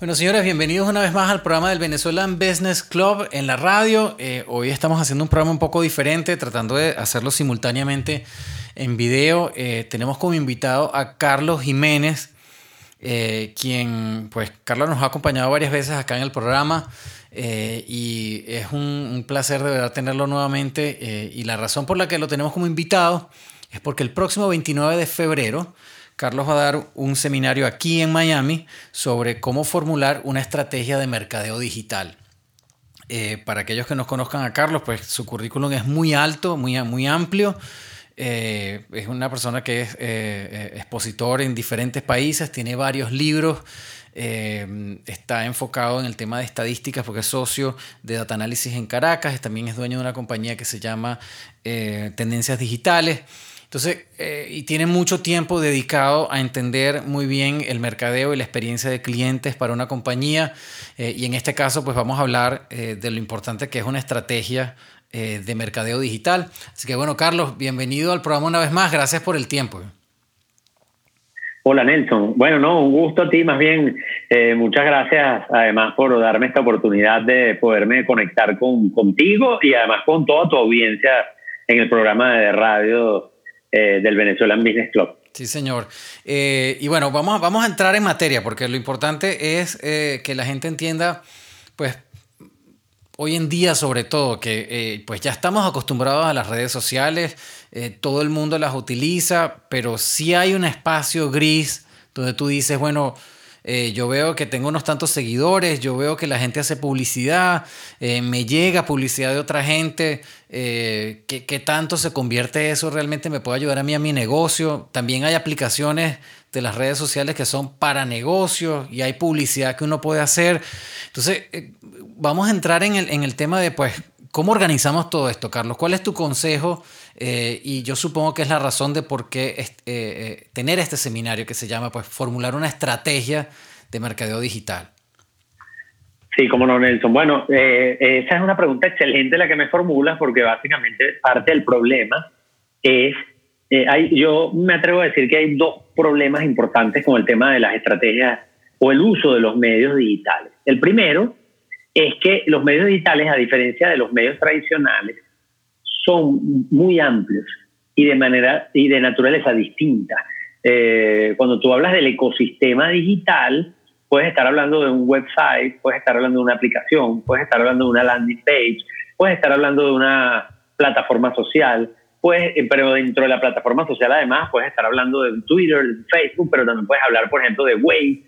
Bueno, señores, bienvenidos una vez más al programa del Venezuelan Business Club en la radio. Eh, hoy estamos haciendo un programa un poco diferente, tratando de hacerlo simultáneamente en video. Eh, tenemos como invitado a Carlos Jiménez, eh, quien, pues, Carlos nos ha acompañado varias veces acá en el programa. y es un, un, placer de verdad tenerlo nuevamente. y la razón por la que lo tenemos como invitado es porque el próximo 29 de febrero Carlos va a dar un seminario aquí en Miami sobre cómo formular una estrategia de mercadeo digital. Eh, para aquellos que no conozcan a Carlos, pues su currículum es muy alto, muy, amplio. Eh, es una persona que es eh, expositor en diferentes países, tiene varios libros, está enfocado en el tema de estadísticas porque es socio de Data Analysis en Caracas, también es dueño de una compañía que se llama Tendencias Digitales. Entonces, eh, y tiene mucho tiempo dedicado a entender muy bien el mercadeo y la experiencia de clientes para una compañía. Eh, y en este caso, pues vamos a hablar eh, de lo importante que es una estrategia de mercadeo digital. Así que bueno, Carlos, bienvenido al programa una vez más. Gracias por el tiempo. Hola Nelson. Bueno, no, un gusto a ti, más bien muchas gracias además por darme esta oportunidad de poderme conectar con, contigo y además con toda tu audiencia en el programa de radio eh, del Venezuelan Business Club. Sí, señor. Eh, y bueno, vamos, vamos a entrar en materia, porque lo importante es eh, que la gente entienda, pues, hoy en día sobre todo, que pues ya estamos acostumbrados a las redes sociales, todo el mundo las utiliza, pero sí hay un espacio gris donde tú dices, bueno, eh, yo veo que tengo unos tantos seguidores, yo veo que la gente hace publicidad, eh, me llega publicidad de otra gente, eh, ¿qué, tanto se convierte eso? ¿Realmente me puede ayudar a mí a mi negocio? También hay aplicaciones de las redes sociales que son para negocios y hay publicidad que uno puede hacer. Entonces, vamos a entrar en el, en el tema de, pues, ¿cómo organizamos todo esto, Carlos? ¿Cuál es tu consejo? Eh, y yo supongo que es la razón de por qué eh, eh, tener este seminario que se llama pues formular una estrategia de mercadeo digital. Sí, como no, Nelson. Bueno, esa es una pregunta excelente la que me formulas porque básicamente parte del problema es, hay, yo me atrevo a decir que hay dos problemas importantes con el tema de las estrategias o el uso de los medios digitales. El primero es que los medios digitales, a diferencia de los medios tradicionales, son muy amplios y de manera y de naturaleza distinta. Eh, cuando tú hablas del ecosistema digital, puedes estar hablando de un website, puedes estar hablando de una aplicación, puedes estar hablando de una landing page, puedes estar hablando de una plataforma social, pues, pero dentro de la plataforma social además puedes estar hablando de Twitter, de Facebook, pero también puedes hablar, por ejemplo, de Waze,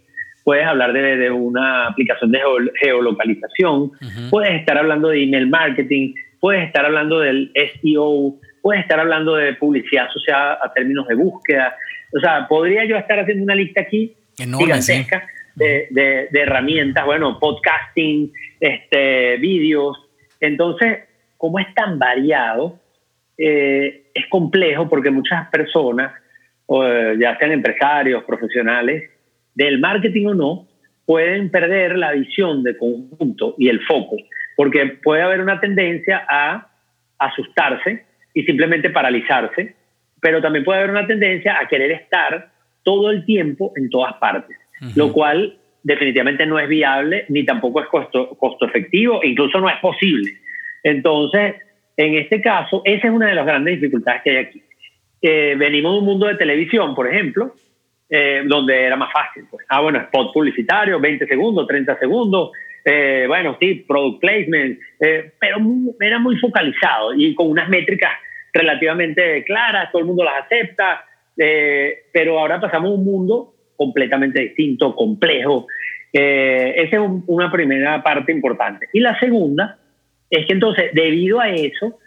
puedes hablar de, una aplicación de geolocalización, puedes estar hablando de email marketing, puedes estar hablando del SEO, puedes estar hablando de publicidad asociada a términos de búsqueda. O sea, podría yo estar haciendo una lista aquí gigantesca de, de, herramientas, bueno, podcasting, este, vídeos. Entonces, como es tan variado, eh, es complejo porque muchas personas, ya sean empresarios, profesionales, del marketing o no, pueden perder la visión de conjunto y el foco porque puede haber una tendencia a asustarse y simplemente paralizarse, pero también puede haber una tendencia a querer estar todo el tiempo en todas partes, lo cual definitivamente no es viable ni tampoco es costo, costo efectivo, incluso no es posible. Entonces, en este caso, esa es una de las grandes dificultades que hay aquí. Eh, venimos de un mundo de televisión, por ejemplo, eh, donde era más fácil. Pues. Ah, bueno, spot publicitario, 20 segundos, 30 segundos, eh, bueno, sí, product placement, eh, pero era muy focalizado y con unas métricas relativamente claras, todo el mundo las acepta, eh, pero ahora pasamos a un mundo completamente distinto, complejo. esa es una primera parte importante. Y la segunda es que entonces, debido a eso,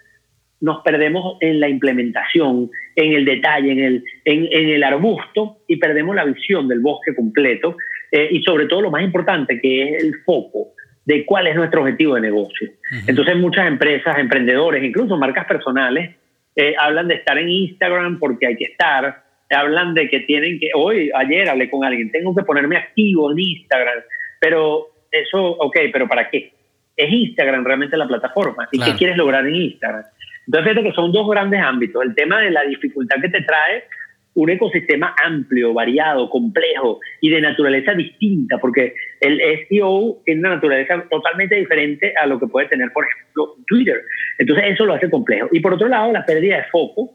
nos perdemos en la implementación, en el detalle, en el, en, en el arbusto y perdemos la visión del bosque completo eh, y sobre todo lo más importante, que es el foco de cuál es nuestro objetivo de negocio. Entonces muchas empresas, emprendedores, incluso marcas personales, eh, hablan de estar en Instagram porque hay que estar, hablan de que tienen que, hoy, ayer hablé con alguien, tengo que ponerme activo en Instagram, pero eso, ok, pero ¿para qué? Es Instagram realmente la plataforma. ¿Y qué quieres lograr en Instagram? Entonces, fíjate que son dos grandes ámbitos. El tema de la dificultad que te trae un ecosistema amplio, variado, complejo y de naturaleza distinta, porque el SEO tiene una naturaleza totalmente diferente a lo que puede tener, por ejemplo, Twitter. Entonces eso lo hace complejo. Y por otro lado, la pérdida de foco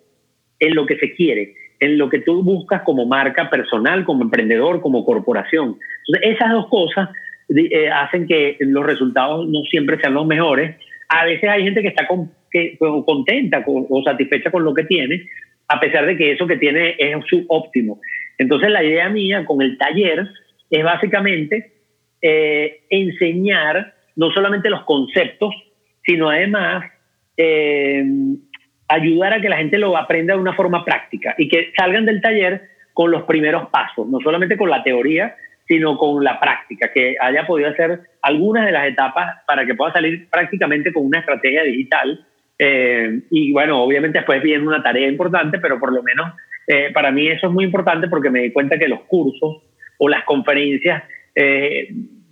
en lo que se quiere, en lo que tú buscas como marca personal, como emprendedor, como corporación. Entonces esas dos cosas eh, hacen que los resultados no siempre sean los mejores. A veces hay gente que está contenta o satisfecha con lo que tiene, a pesar de que eso que tiene es subóptimo. Entonces la idea mía con el taller es básicamente eh, enseñar no solamente los conceptos, sino además eh, ayudar a que la gente lo aprenda de una forma práctica y que salgan del taller con los primeros pasos, no solamente con la teoría, sino con la práctica, que haya podido hacer algunas de las etapas para que pueda salir prácticamente con una estrategia digital eh, y bueno, obviamente después viene una tarea importante, pero por lo menos eh, para mí eso es muy importante porque me di cuenta que los cursos o las conferencias eh,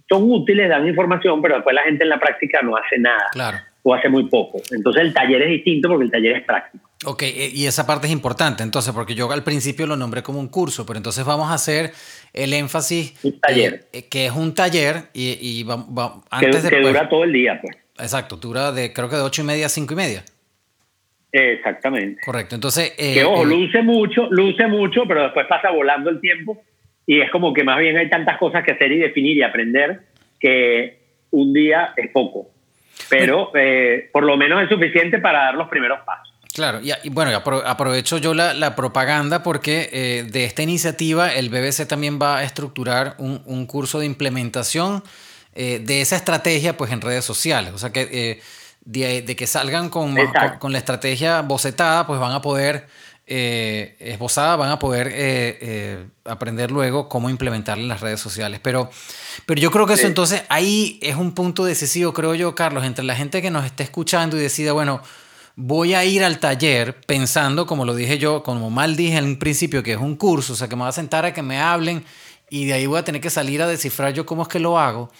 son útiles, dan información, pero después la gente en la práctica no hace nada. Claro. O hace muy poco. Entonces el taller es distinto porque el taller es práctico. Ok, y esa parte es importante, entonces, porque yo al principio lo nombré como un curso, pero entonces vamos a hacer el énfasis. Un taller. que es un taller y, y antes que, de, que dura todo el día, pues. Exacto, dura de creo que de ocho y media a cinco y media. Exactamente. Correcto, entonces... Eh, que ojo, luce mucho, luce mucho, pero después pasa volando el tiempo y es como que más bien hay tantas cosas que hacer y definir y aprender que un día es poco. Pero eh, por lo menos es suficiente para dar los primeros pasos. Claro, y, bueno, aprovecho yo la, propaganda porque eh, de esta iniciativa el BBC también va a estructurar un, un curso de implementación eh, de esa estrategia pues en redes sociales. O sea que eh, de, que salgan con, con, la estrategia bocetada, pues van a poder, eh, esbozada, van a poder aprender luego cómo implementarla en las redes sociales. Pero, pero yo creo que eso entonces ahí es un punto decisivo, creo yo, Carlos, entre la gente que nos esté escuchando y decida, bueno, voy a ir al taller pensando, como lo dije yo, como mal dije en un principio, que es un curso, o sea, que me voy a sentar a que me hablen y de ahí voy a tener que salir a descifrar yo cómo es que lo hago.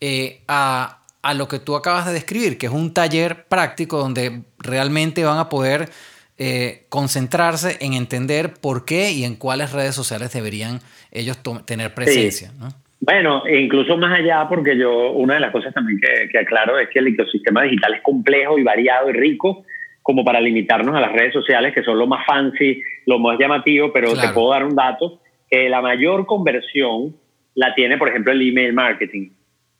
Eh, a, lo que tú acabas de describir, que es un taller práctico donde realmente van a poder eh, concentrarse en entender por qué y en cuáles redes sociales deberían ellos tener presencia. Bueno, e incluso más allá, porque yo, una de las cosas también que, aclaro es que el ecosistema digital es complejo y variado y rico, como para limitarnos a las redes sociales, que son lo más fancy, lo más llamativo, pero te puedo dar un dato, que la mayor conversión la tiene, por ejemplo, el email marketing.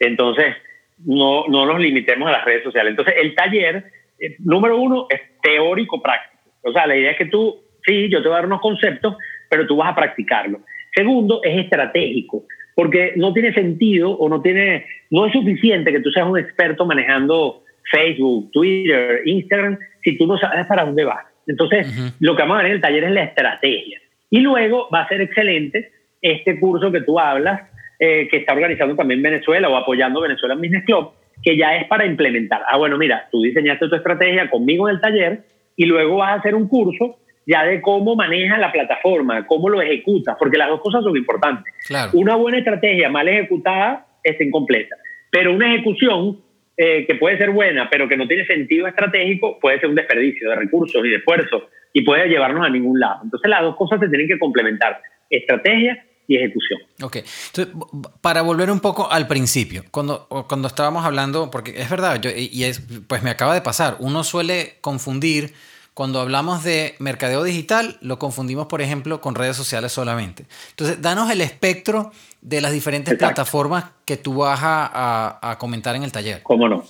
Entonces, no, no nos limitemos a las redes sociales. Entonces, el taller, eh, número uno, es teórico-práctico. O sea, la idea es que tú, sí, yo te voy a dar unos conceptos, pero tú vas a practicarlo. Segundo, es estratégico, porque no tiene sentido o no tiene, no es suficiente que tú seas un experto manejando Facebook, Twitter, Instagram, si tú no sabes para dónde vas. Entonces, lo que vamos a ver en el taller es la estrategia. Y luego va a ser excelente este curso que tú hablas eh, que está organizando también Venezuela o apoyando Venezuela Business Club, que ya es para implementar. Ah, bueno, mira, tú diseñaste tu estrategia conmigo en el taller y luego vas a hacer un curso ya de cómo manejas la plataforma, cómo lo ejecutas, porque las dos cosas son importantes. Una buena estrategia mal ejecutada es incompleta, pero una ejecución eh, que puede ser buena, pero que no tiene sentido estratégico, puede ser un desperdicio de recursos y de esfuerzo y puede llevarnos a ningún lado. Entonces las dos cosas se tienen que complementar, estrategia y ejecución. Ok, entonces, para volver un poco al principio, cuando, cuando estábamos hablando, porque es verdad, yo, y es, pues me acaba de pasar, uno suele confundir, cuando hablamos de mercadeo digital, lo confundimos, por ejemplo, con redes sociales solamente. Entonces, danos el espectro de las diferentes plataformas que tú vas a, a, comentar en el taller. ¿Cómo no?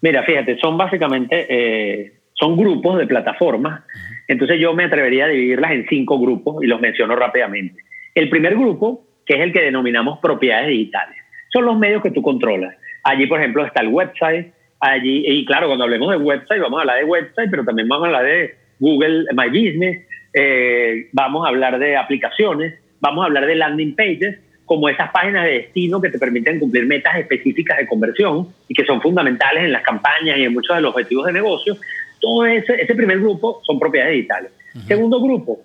Mira, fíjate, son básicamente, eh, son grupos de plataformas. Entonces yo me atrevería a dividirlas en cinco grupos y los menciono rápidamente. El primer grupo, que es el que denominamos propiedades digitales, son los medios que tú controlas. Allí, por ejemplo, está el website, allí, y claro, cuando hablemos de website, vamos a hablar de website, pero también vamos a hablar de Google My Business, eh, vamos a hablar de aplicaciones, vamos a hablar de landing pages, como esas páginas de destino que te permiten cumplir metas específicas de conversión y que son fundamentales en las campañas y en muchos de los objetivos de negocio. Todo ese, ese primer grupo son propiedades digitales. Segundo grupo,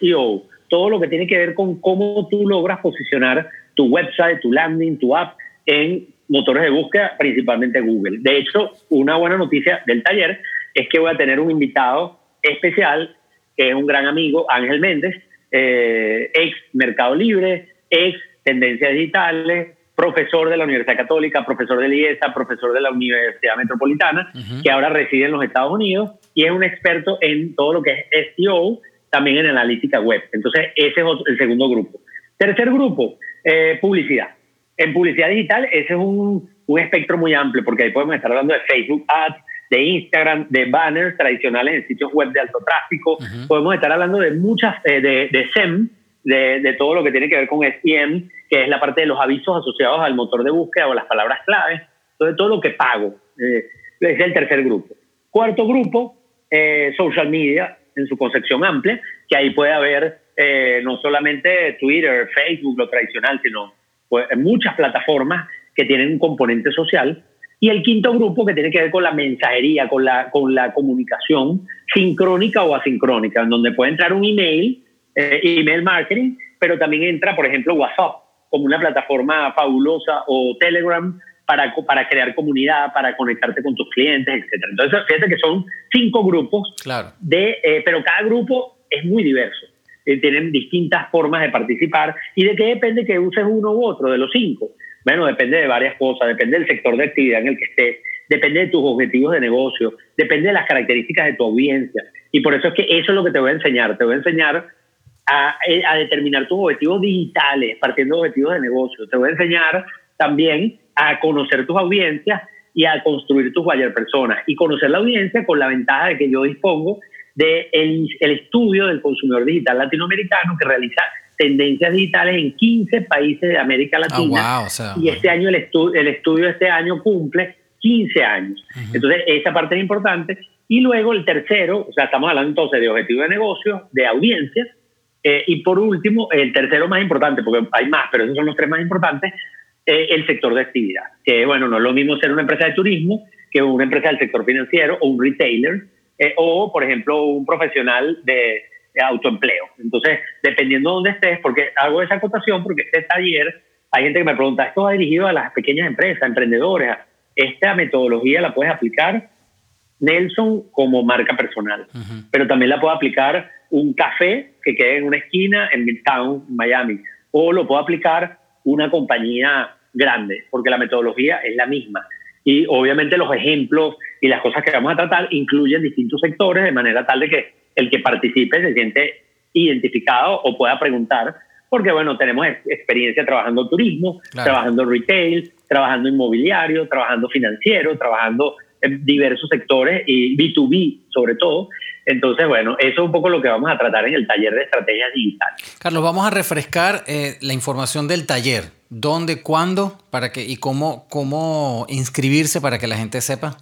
SEO todo lo que tiene que ver con cómo tú logras posicionar tu website, tu landing, tu app en motores de búsqueda, principalmente Google. De hecho, una buena noticia del taller es que voy a tener un invitado especial, que es un gran amigo, Ángel Méndez, ex Mercado Libre, ex Tendencias Digitales, profesor de la Universidad Católica, profesor de IESA, profesor de la Universidad Metropolitana, que ahora reside en los Estados Unidos y es un experto en todo lo que es SEO, también en analítica web. Entonces, ese es el segundo grupo. Tercer grupo, eh, publicidad. En publicidad digital, ese es un, un espectro muy amplio, porque ahí podemos estar hablando de Facebook Ads, de Instagram, de banners tradicionales en sitios web de alto tráfico. Podemos estar hablando de muchas, eh, de, de SEM, de, de, todo lo que tiene que ver con SEM, que es la parte de los avisos asociados al motor de búsqueda o las palabras claves. Entonces, todo lo que pago. Eh, es el tercer grupo. Cuarto grupo, eh, social media en su concepción amplia, que ahí puede haber eh, no solamente Twitter, Facebook, lo tradicional, sino pues, muchas plataformas que tienen un componente social. Y el quinto grupo que tiene que ver con la mensajería, con la, con la comunicación sincrónica o asincrónica, en donde puede entrar un email, eh, email marketing, pero también entra, por ejemplo, WhatsApp como una plataforma fabulosa o Telegram para, para crear comunidad, para conectarte con tus clientes, etc. Entonces, fíjate que son cinco grupos, claro. de, eh, pero cada grupo es muy diverso. Eh, tienen distintas formas de participar. ¿Y de qué depende que uses uno u otro de los cinco? Bueno, depende de varias cosas, depende del sector de actividad en el que estés, depende de tus objetivos de negocio, depende de las características de tu audiencia. Y por eso es que eso es lo que te voy a enseñar. Te voy a enseñar a, eh, a determinar tus objetivos digitales, partiendo de objetivos de negocio. Te voy a enseñar también a conocer tus audiencias y a construir tus buyer personas. Y conocer la audiencia con la ventaja de que yo dispongo del de el estudio del consumidor digital latinoamericano que realiza tendencias digitales en 15 países de América Latina. Oh, wow, o sea, y este año el, estu el estudio este año cumple 15 años. Uh -huh. Entonces, esa parte es importante. Y luego el tercero, o sea, estamos hablando entonces de objetivo de negocio, de audiencia. Eh, y por último, el tercero más importante, porque hay más, pero esos son los tres más importantes, eh, el sector de actividad. Que, bueno, no es lo mismo ser una empresa de turismo que una empresa del sector financiero o un retailer, eh, o, por ejemplo, un profesional de, de, autoempleo. Entonces, dependiendo de dónde estés, porque hago esa acotación, porque este taller, hay gente que me pregunta, ¿esto va dirigido a las pequeñas empresas, emprendedores? Esta metodología la puedes aplicar, Nelson, como marca personal, uh -huh. pero también la puede aplicar un café que quede en una esquina en Midtown, Miami, o lo puede aplicar una compañía grande, porque la metodología es la misma. Y obviamente los ejemplos y las cosas que vamos a tratar incluyen distintos sectores de manera tal de que el que participe se siente identificado o pueda preguntar, porque bueno, tenemos experiencia trabajando turismo, claro. trabajando retail, trabajando inmobiliario, trabajando financiero, trabajando en diversos sectores y B2B sobre todo. Entonces, bueno, eso es un poco lo que vamos a tratar en el taller de estrategias digitales. Carlos, vamos a refrescar eh, la información del taller. ¿Dónde, cuándo para que, y cómo, cómo inscribirse para que la gente sepa?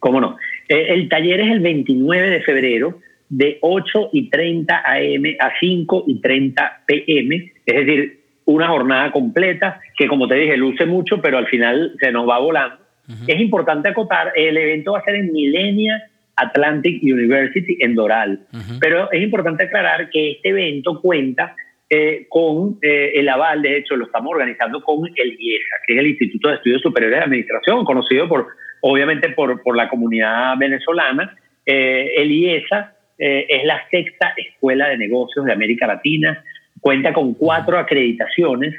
¿Cómo no? Eh, el taller es el 29 de febrero de 8 y 30 AM a 5 y 30 PM, es decir, una jornada completa que como te dije luce mucho, pero al final se nos va volando. Uh -huh. Es importante acotar, el evento va a ser en Millennia Atlantic University en Doral, uh -huh. pero es importante aclarar que este evento cuenta eh, con eh, el aval, de hecho lo estamos organizando con el IESA, que es el Instituto de Estudios Superiores de Administración, conocido por, obviamente por, por la comunidad venezolana. Eh, el IESA es la sexta escuela de negocios de América Latina, cuenta con cuatro acreditaciones,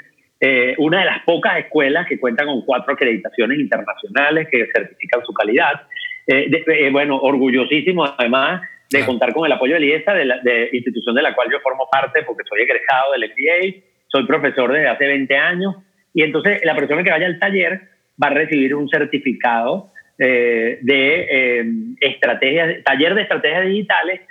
una de las pocas escuelas que cuentan con cuatro acreditaciones internacionales que certifican su calidad. Eh, de, eh, bueno, orgullosísimo además de claro. contar con el apoyo del IESA, de la de institución de la cual yo formo parte porque soy egresado del MBA, soy profesor desde hace 20 años y entonces la persona que vaya al taller va a recibir un certificado de estrategias, taller de estrategias digitales,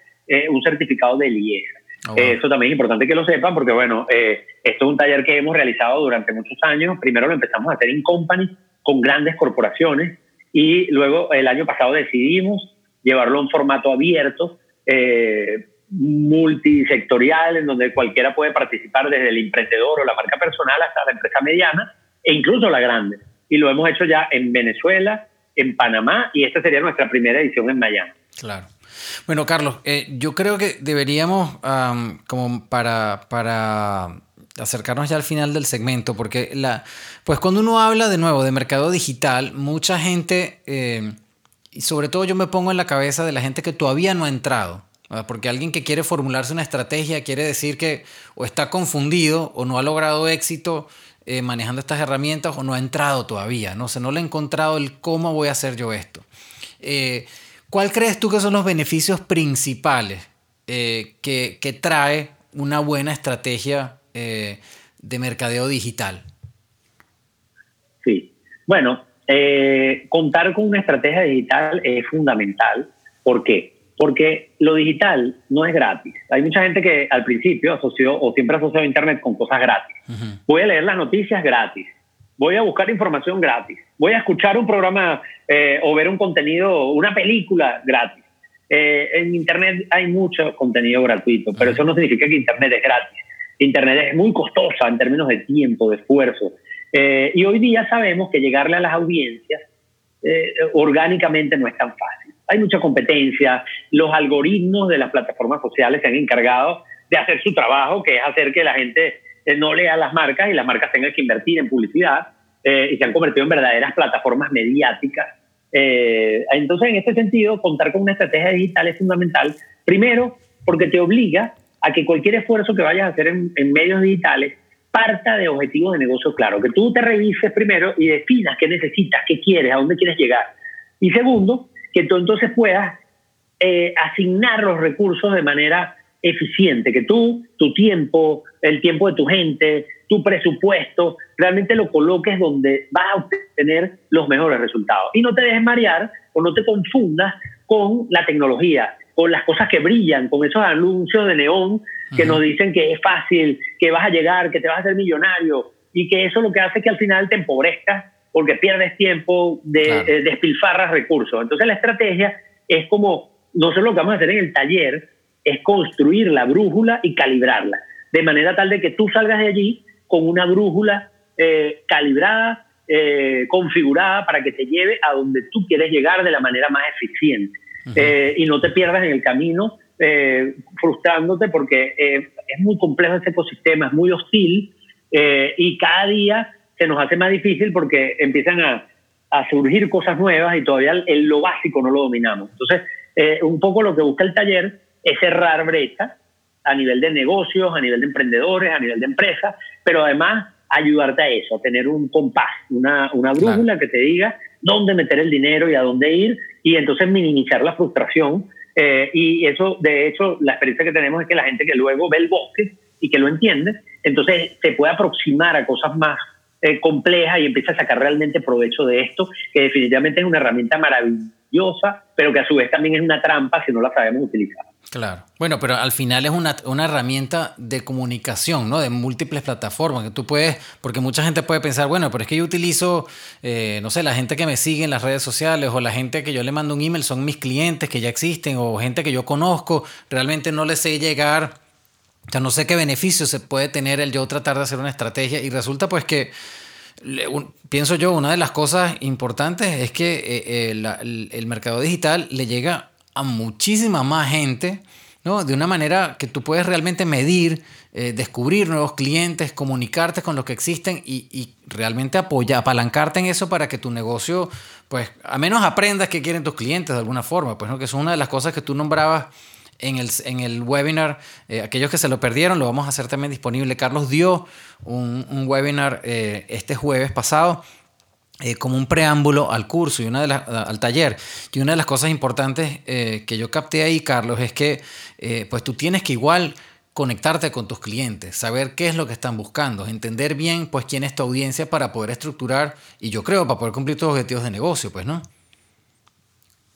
un certificado del IESA. Oh, wow. Eso también es importante que lo sepan porque, bueno, eh, esto es un taller que hemos realizado durante muchos años. Primero lo empezamos a hacer en company con grandes corporaciones y luego el año pasado decidimos llevarlo en formato abierto, eh, multisectorial, en donde cualquiera puede participar desde el emprendedor o la marca personal hasta la empresa mediana e incluso la grande. Y lo hemos hecho ya en Venezuela, en Panamá y esta sería nuestra primera edición en Miami. Claro. Bueno, Carlos, eh, yo creo que deberíamos, um, como para, para acercarnos ya al final del segmento, porque la, pues cuando uno habla de nuevo de mercado digital, mucha gente, eh, y sobre todo yo me pongo en la cabeza de la gente que todavía no ha entrado, Porque alguien que quiere formularse una estrategia quiere decir que o está confundido o no ha logrado éxito eh, manejando estas herramientas o no ha entrado todavía, ¿no? O no le ha encontrado el cómo voy a hacer yo esto. Eh, ¿Cuál crees tú que son los beneficios principales que, que, trae una buena estrategia de mercadeo digital? Sí, bueno, contar con una estrategia digital es fundamental. ¿Por qué? Porque lo digital no es gratis. Hay mucha gente que al principio asoció o siempre asoció Internet con cosas gratis. Voy a leer las noticias gratis. Voy a buscar información gratis. Voy a escuchar un programa eh, o ver un contenido, una película gratis. Eh, en Internet hay mucho contenido gratuito, pero eso no significa que Internet es gratis. Internet es muy costosa en términos de tiempo, de esfuerzo. Eh, y hoy día sabemos que llegarle a las audiencias orgánicamente no es tan fácil hay mucha competencia, los algoritmos de las plataformas sociales se han encargado de hacer su trabajo, que es hacer que la gente eh, no lea las marcas y las marcas tengan que invertir en publicidad eh, y se han convertido en verdaderas plataformas mediáticas. Eh, entonces, en este sentido, contar con una estrategia digital es fundamental. Primero, porque te obliga a que cualquier esfuerzo que vayas a hacer en, medios digitales parta de objetivos de negocio claro, que tú te revises primero y definas qué necesitas, qué quieres, a dónde quieres llegar. Y segundo, que tú entonces puedas eh, asignar los recursos de manera eficiente, que tú, tu tiempo, el tiempo de tu gente, tu presupuesto, realmente lo coloques donde vas a obtener los mejores resultados. Y no te dejes marear o no te confundas con la tecnología, con las cosas que brillan, con esos anuncios de neón que nos dicen que es fácil, que vas a llegar, que te vas a hacer millonario y que eso lo que hace es que al final te empobrezcas porque pierdes tiempo, de, eh, despilfarras recursos. Entonces la estrategia es como, nosotros lo que vamos a hacer en el taller es construir la brújula y calibrarla, de manera tal de que tú salgas de allí con una brújula eh, calibrada, eh, configurada para que te lleve a donde tú quieres llegar de la manera más eficiente y no te pierdas en el camino frustrándote porque es muy complejo ese ecosistema, es muy hostil y cada día se nos hace más difícil porque empiezan a, surgir cosas nuevas y todavía el, lo básico no lo dominamos. Entonces, eh, un poco lo que busca el taller es cerrar brechas a nivel de negocios, a nivel de emprendedores, a nivel de empresas, pero además ayudarte a eso, a tener un compás, una, una brújula que te diga dónde meter el dinero y a dónde ir, y entonces minimizar la frustración. Eh, y eso, de hecho, la experiencia que tenemos es que la gente que luego ve el bosque y que lo entiende, entonces se puede aproximar a cosas más eh, compleja y empieza a sacar realmente provecho de esto, que definitivamente es una herramienta maravillosa, pero que a su vez también es una trampa si no la sabemos utilizar. Claro. Bueno, pero al final es una, una, herramienta de comunicación, ¿no? De múltiples plataformas que tú puedes, porque mucha gente puede pensar, bueno, pero es que yo utilizo, eh, no sé, la gente que me sigue en las redes sociales o la gente que yo le mando un email son mis clientes que ya existen o gente que yo conozco, realmente no les sé llegar o sea, no sé qué beneficio se puede tener el yo tratar de hacer una estrategia y resulta pues que, pienso yo, una de las cosas importantes es que eh, eh, el, mercado digital le llega muchísima más gente, ¿no? De una manera que tú puedes realmente medir, eh, descubrir nuevos clientes, comunicarte con los que existen y, realmente apoyar, apalancarte en eso para que tu negocio, pues, a menos aprendas qué quieren tus clientes de alguna forma, pues, ¿no? Que es una de las cosas que tú nombrabas en el, en el webinar. Eh, aquellos que se lo perdieron, lo vamos a hacer también disponible. Carlos dio un, un webinar eh, este jueves pasado. Eh, como un preámbulo al curso y una de las, al taller. Y una de las cosas importantes que yo capté ahí, Carlos, es que pues tú tienes que igual conectarte con tus clientes, saber qué es lo que están buscando, entender bien pues quién es tu audiencia para poder estructurar y yo creo para poder cumplir tus objetivos de negocio, pues, ¿no?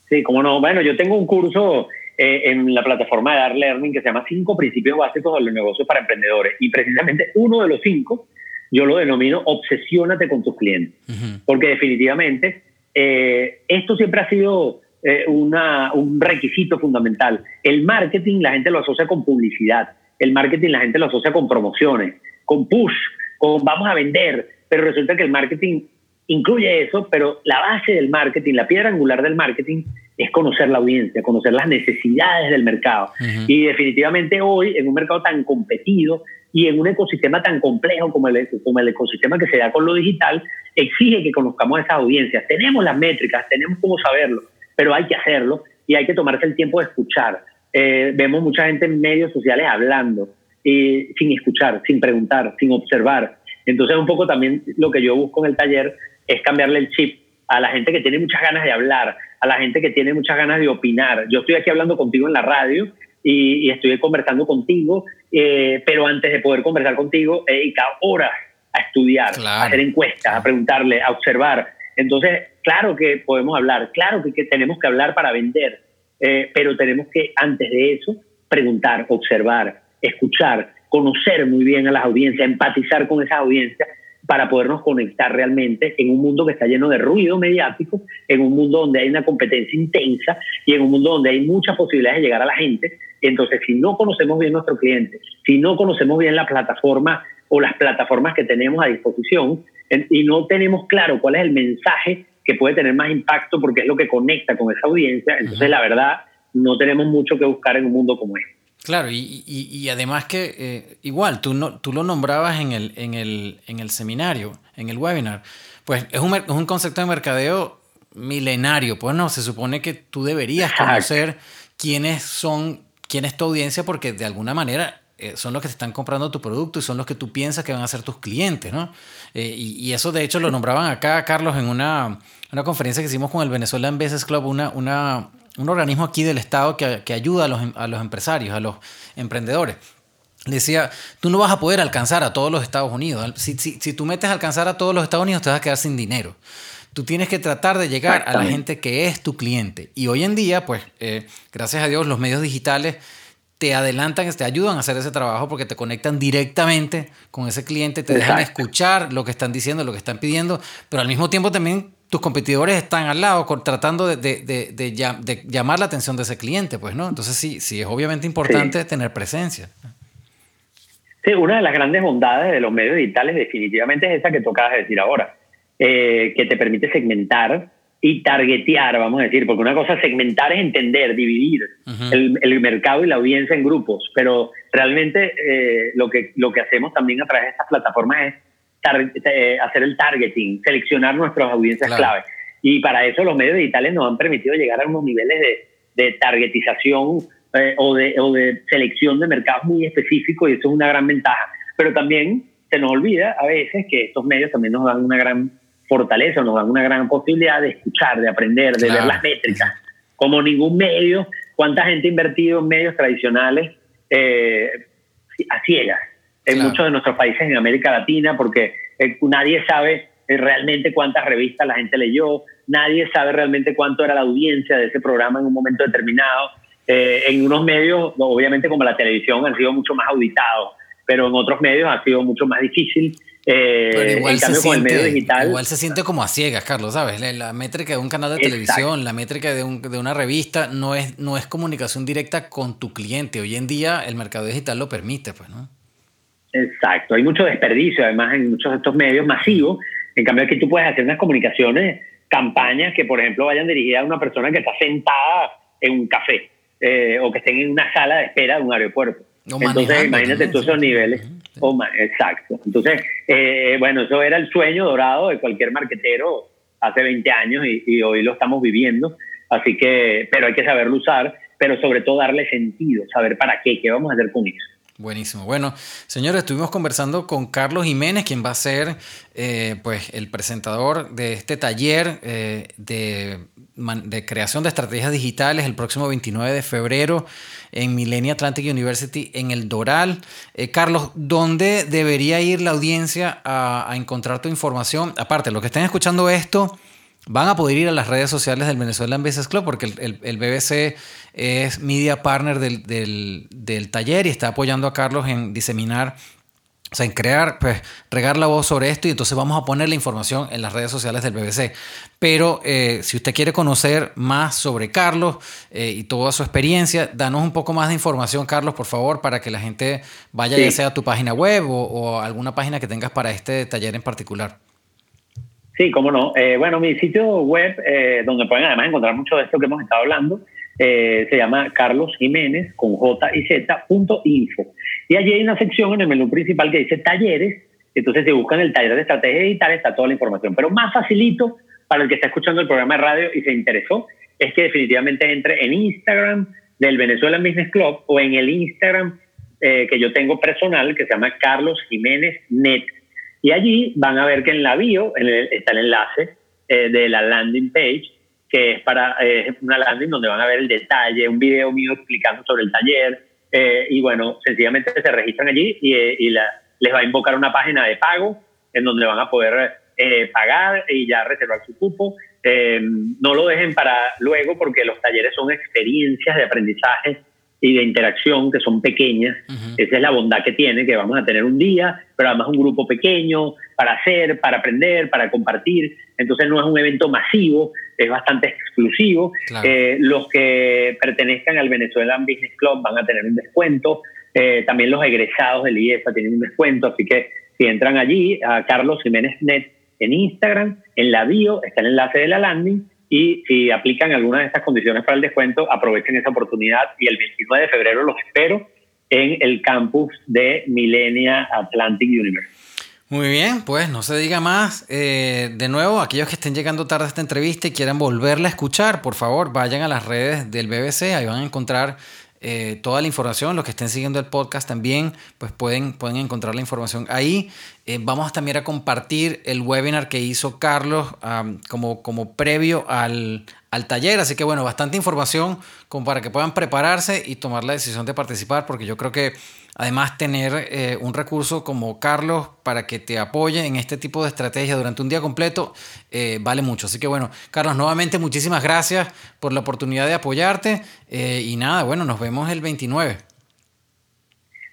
Sí, como no. Bueno, yo tengo un curso eh, en la plataforma de Dar Learning que se llama Cinco Principios Básicos de los Negocios para Emprendedores. Y precisamente uno de los cinco, yo lo denomino Obsesiónate con tus clientes. Porque definitivamente eh, esto siempre ha sido eh, una, un requisito fundamental. El marketing la gente lo asocia con publicidad. El marketing la gente lo asocia con promociones, con push, con vamos a vender. Pero resulta que el marketing incluye eso, pero la base del marketing, la piedra angular del marketing es conocer la audiencia, conocer las necesidades del mercado. Y definitivamente hoy, en un mercado tan competido y en un ecosistema tan complejo como el, como el ecosistema que se da con lo digital, exige que conozcamos esas audiencias. Tenemos las métricas, tenemos cómo saberlo, pero hay que hacerlo y hay que tomarse el tiempo de escuchar. eh, vemos mucha gente en medios sociales hablando, y sin escuchar, sin preguntar, sin observar. Entonces un poco también lo que yo busco en el taller es cambiarle el chip a la gente que tiene muchas ganas de hablar, a la gente que tiene muchas ganas de opinar. Yo estoy aquí hablando contigo en la radio y, estoy conversando contigo, eh, pero antes de poder conversar contigo he dedicado horas a estudiar, a hacer encuestas, a preguntarle, a observar. Entonces, claro que podemos hablar, claro que, tenemos que hablar para vender, eh, pero tenemos que, antes de eso, preguntar, observar, escuchar, conocer muy bien a las audiencias, empatizar con esas audiencias para podernos conectar realmente en un mundo que está lleno de ruido mediático, en un mundo donde hay una competencia intensa y en un mundo donde hay muchas posibilidades de llegar a la gente. Entonces, si no conocemos bien nuestro cliente, si no conocemos bien la plataforma o las plataformas que tenemos a disposición y no tenemos claro cuál es el mensaje que puede tener más impacto porque es lo que conecta con esa audiencia, entonces la verdad no tenemos mucho que buscar en un mundo como este. Claro, y, además que eh, igual, tú, no, tú lo nombrabas en el, en, el, en el seminario, en el webinar, pues es un, es un concepto de mercadeo milenario, pues no, se supone que tú deberías conocer quiénes son, quién es tu audiencia, porque de alguna manera eh, son los que te están comprando tu producto y son los que tú piensas que van a ser tus clientes, ¿no? Eh, y, eso de hecho lo nombraban acá, Carlos, en una, una conferencia que hicimos con el Venezuelan Business Club, una, una un organismo aquí del Estado que, que ayuda a los, a los, empresarios, a los emprendedores. Decía, tú no vas a poder alcanzar a todos los Estados Unidos. Si, si, si, tú metes a alcanzar a todos los Estados Unidos, te vas a quedar sin dinero. Tú tienes que tratar de llegar a la gente que es tu cliente. Y hoy en día, pues, eh, gracias a Dios, los medios digitales te adelantan, te ayudan a hacer ese trabajo porque te conectan directamente con ese cliente, te dejan escuchar lo que están diciendo, lo que están pidiendo, pero al mismo tiempo también tus competidores están al lado tratando de, de, de, llamar la atención de ese cliente, pues, ¿no? Entonces sí, sí es obviamente importante tener presencia. Sí, una de las grandes bondades de los medios digitales definitivamente es esa que de decir ahora, eh, que te permite segmentar y targetear, vamos a decir, porque una cosa segmentar es entender, dividir el, el, mercado y la audiencia en grupos, pero realmente eh, lo, que, lo que hacemos también a través de estas plataformas es eh, hacer el targeting, seleccionar nuestras audiencias clave. Y para eso los medios digitales nos han permitido llegar a unos niveles de, de targetización eh, o, de, o de selección de mercados muy específicos y eso es una gran ventaja. Pero también se nos olvida a veces que estos medios también nos dan una gran fortaleza, nos dan una gran posibilidad de escuchar, de aprender, de ver las métricas. Como ningún medio, cuánta gente ha invertido en medios tradicionales eh, a ciegas en muchos de nuestros países en América Latina, porque eh, nadie sabe eh, realmente cuántas revistas la gente leyó, nadie sabe realmente cuánto era la audiencia de ese programa en un momento determinado. Eh, en unos medios, obviamente como la televisión, han sido mucho más auditados, pero en otros medios ha sido mucho más difícil. Igual, se siente, digital, igual se siente como a ciegas, Carlos, ¿sabes? La, métrica de un canal de televisión, la métrica de, un, de, una revista, no es, no es comunicación directa con tu cliente. Hoy en día el mercado digital lo permite, pues, ¿no? Exacto, hay mucho desperdicio además en muchos de estos medios masivos. En cambio, aquí tú puedes hacer unas comunicaciones, campañas que, por ejemplo, vayan dirigidas a una persona que está sentada en un café eh, o que estén en una sala de espera de un aeropuerto. Entonces, imagínate todos esos niveles. Exacto. Entonces, eh, bueno, eso era el sueño dorado de cualquier marquetero hace 20 años y, y hoy lo estamos viviendo. Así que, pero hay que saberlo usar, pero sobre todo darle sentido, saber para qué, qué vamos a hacer con eso. Buenísimo. Bueno, señores, estuvimos conversando con Carlos Jiménez, quien va a ser eh, pues, el presentador de este taller eh, de, creación de estrategias digitales el próximo 29 de febrero en Millennium Atlantic University en el Doral. Eh, Carlos, ¿dónde debería ir la audiencia a, a encontrar tu información? Aparte, los que estén escuchando esto van a poder ir a las redes sociales del Venezuelan Business Club porque el, BBC es media partner del, taller y está apoyando a Carlos en diseminar, o sea, en crear, pues, regar la voz sobre esto y entonces vamos a poner la información en las redes sociales del BBC. Pero eh, si usted quiere conocer más sobre Carlos eh, y toda su experiencia, danos un poco más de información, Carlos, por favor, para que la gente vaya ya sea a tu página web o, o alguna página que tengas para este taller en particular. Sí, cómo no. Eh, bueno, mi sitio web, eh, donde pueden además encontrar mucho de esto que hemos estado hablando, eh, se llama Carlos Jiménez con J y Z punto info. Y allí hay una sección en el menú principal que dice talleres. Entonces, si buscan el taller de estrategia digital, está toda la información. Pero más facilito para el que está escuchando el programa de radio y se interesó, es que definitivamente entre en Instagram, del Venezuela Business Club o en el Instagram eh, que yo tengo personal que se llama Carlos Jiménez Net. Y allí van a ver que en la bio está el enlace eh, de la landing page, que es para una landing donde van a ver el detalle, un video mío explicando sobre el taller. y bueno, sencillamente se registran allí y, y les va a invocar una página de pago en donde van a poder pagar y ya reservar su cupo. Eh, no lo dejen para luego porque los talleres son experiencias de aprendizaje y de interacción que son pequeñas. Esa es la bondad que tiene, que vamos a tener un día, pero además un grupo pequeño para hacer, para aprender, para compartir. Entonces no es un evento masivo, es bastante exclusivo. Eh, los que pertenezcan al Venezuelan Business Club van a tener un descuento. Eh, también los egresados del IEFA tienen un descuento, así que si entran allí a Carlos Jiménez Net en Instagram, en la bio está el enlace de la landing y si aplican alguna de estas condiciones para el descuento, aprovechen esa oportunidad y el 29 de febrero los espero en el campus de Millennia Atlantic University. Muy bien, pues no se diga más. Eh, de nuevo, aquellos que estén llegando tarde a esta entrevista y quieran volverla a escuchar, por favor, vayan a las redes del BBC, ahí van a encontrar eh, toda la información. Los que estén siguiendo el podcast también, pues pueden, pueden encontrar la información ahí. Eh, vamos también a compartir el webinar que hizo Carlos como, como previo al, al taller. Así que bueno, bastante información como para que puedan prepararse y tomar la decisión de participar, porque yo creo que Además, tener eh, un recurso como Carlos para que te apoye en este tipo de estrategia durante un día completo eh, vale mucho. Así que bueno, Carlos, nuevamente muchísimas gracias por la oportunidad de apoyarte eh, y nada, bueno, nos vemos el 29.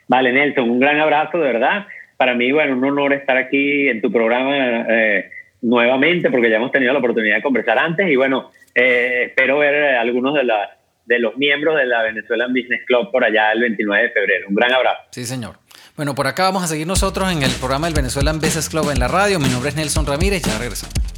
Vale, Nelson, un gran abrazo, de verdad. Para mí, bueno, un honor estar aquí en tu programa nuevamente porque ya hemos tenido la oportunidad de conversar antes y bueno, espero ver algunos de las de los miembros de la Venezuelan Business Club por allá el 29 de febrero. Un gran abrazo. Sí, señor. Bueno, por acá vamos a seguir nosotros en el programa del Venezuelan Business Club en la radio. Mi nombre es Nelson Ramírez, ya regresamos.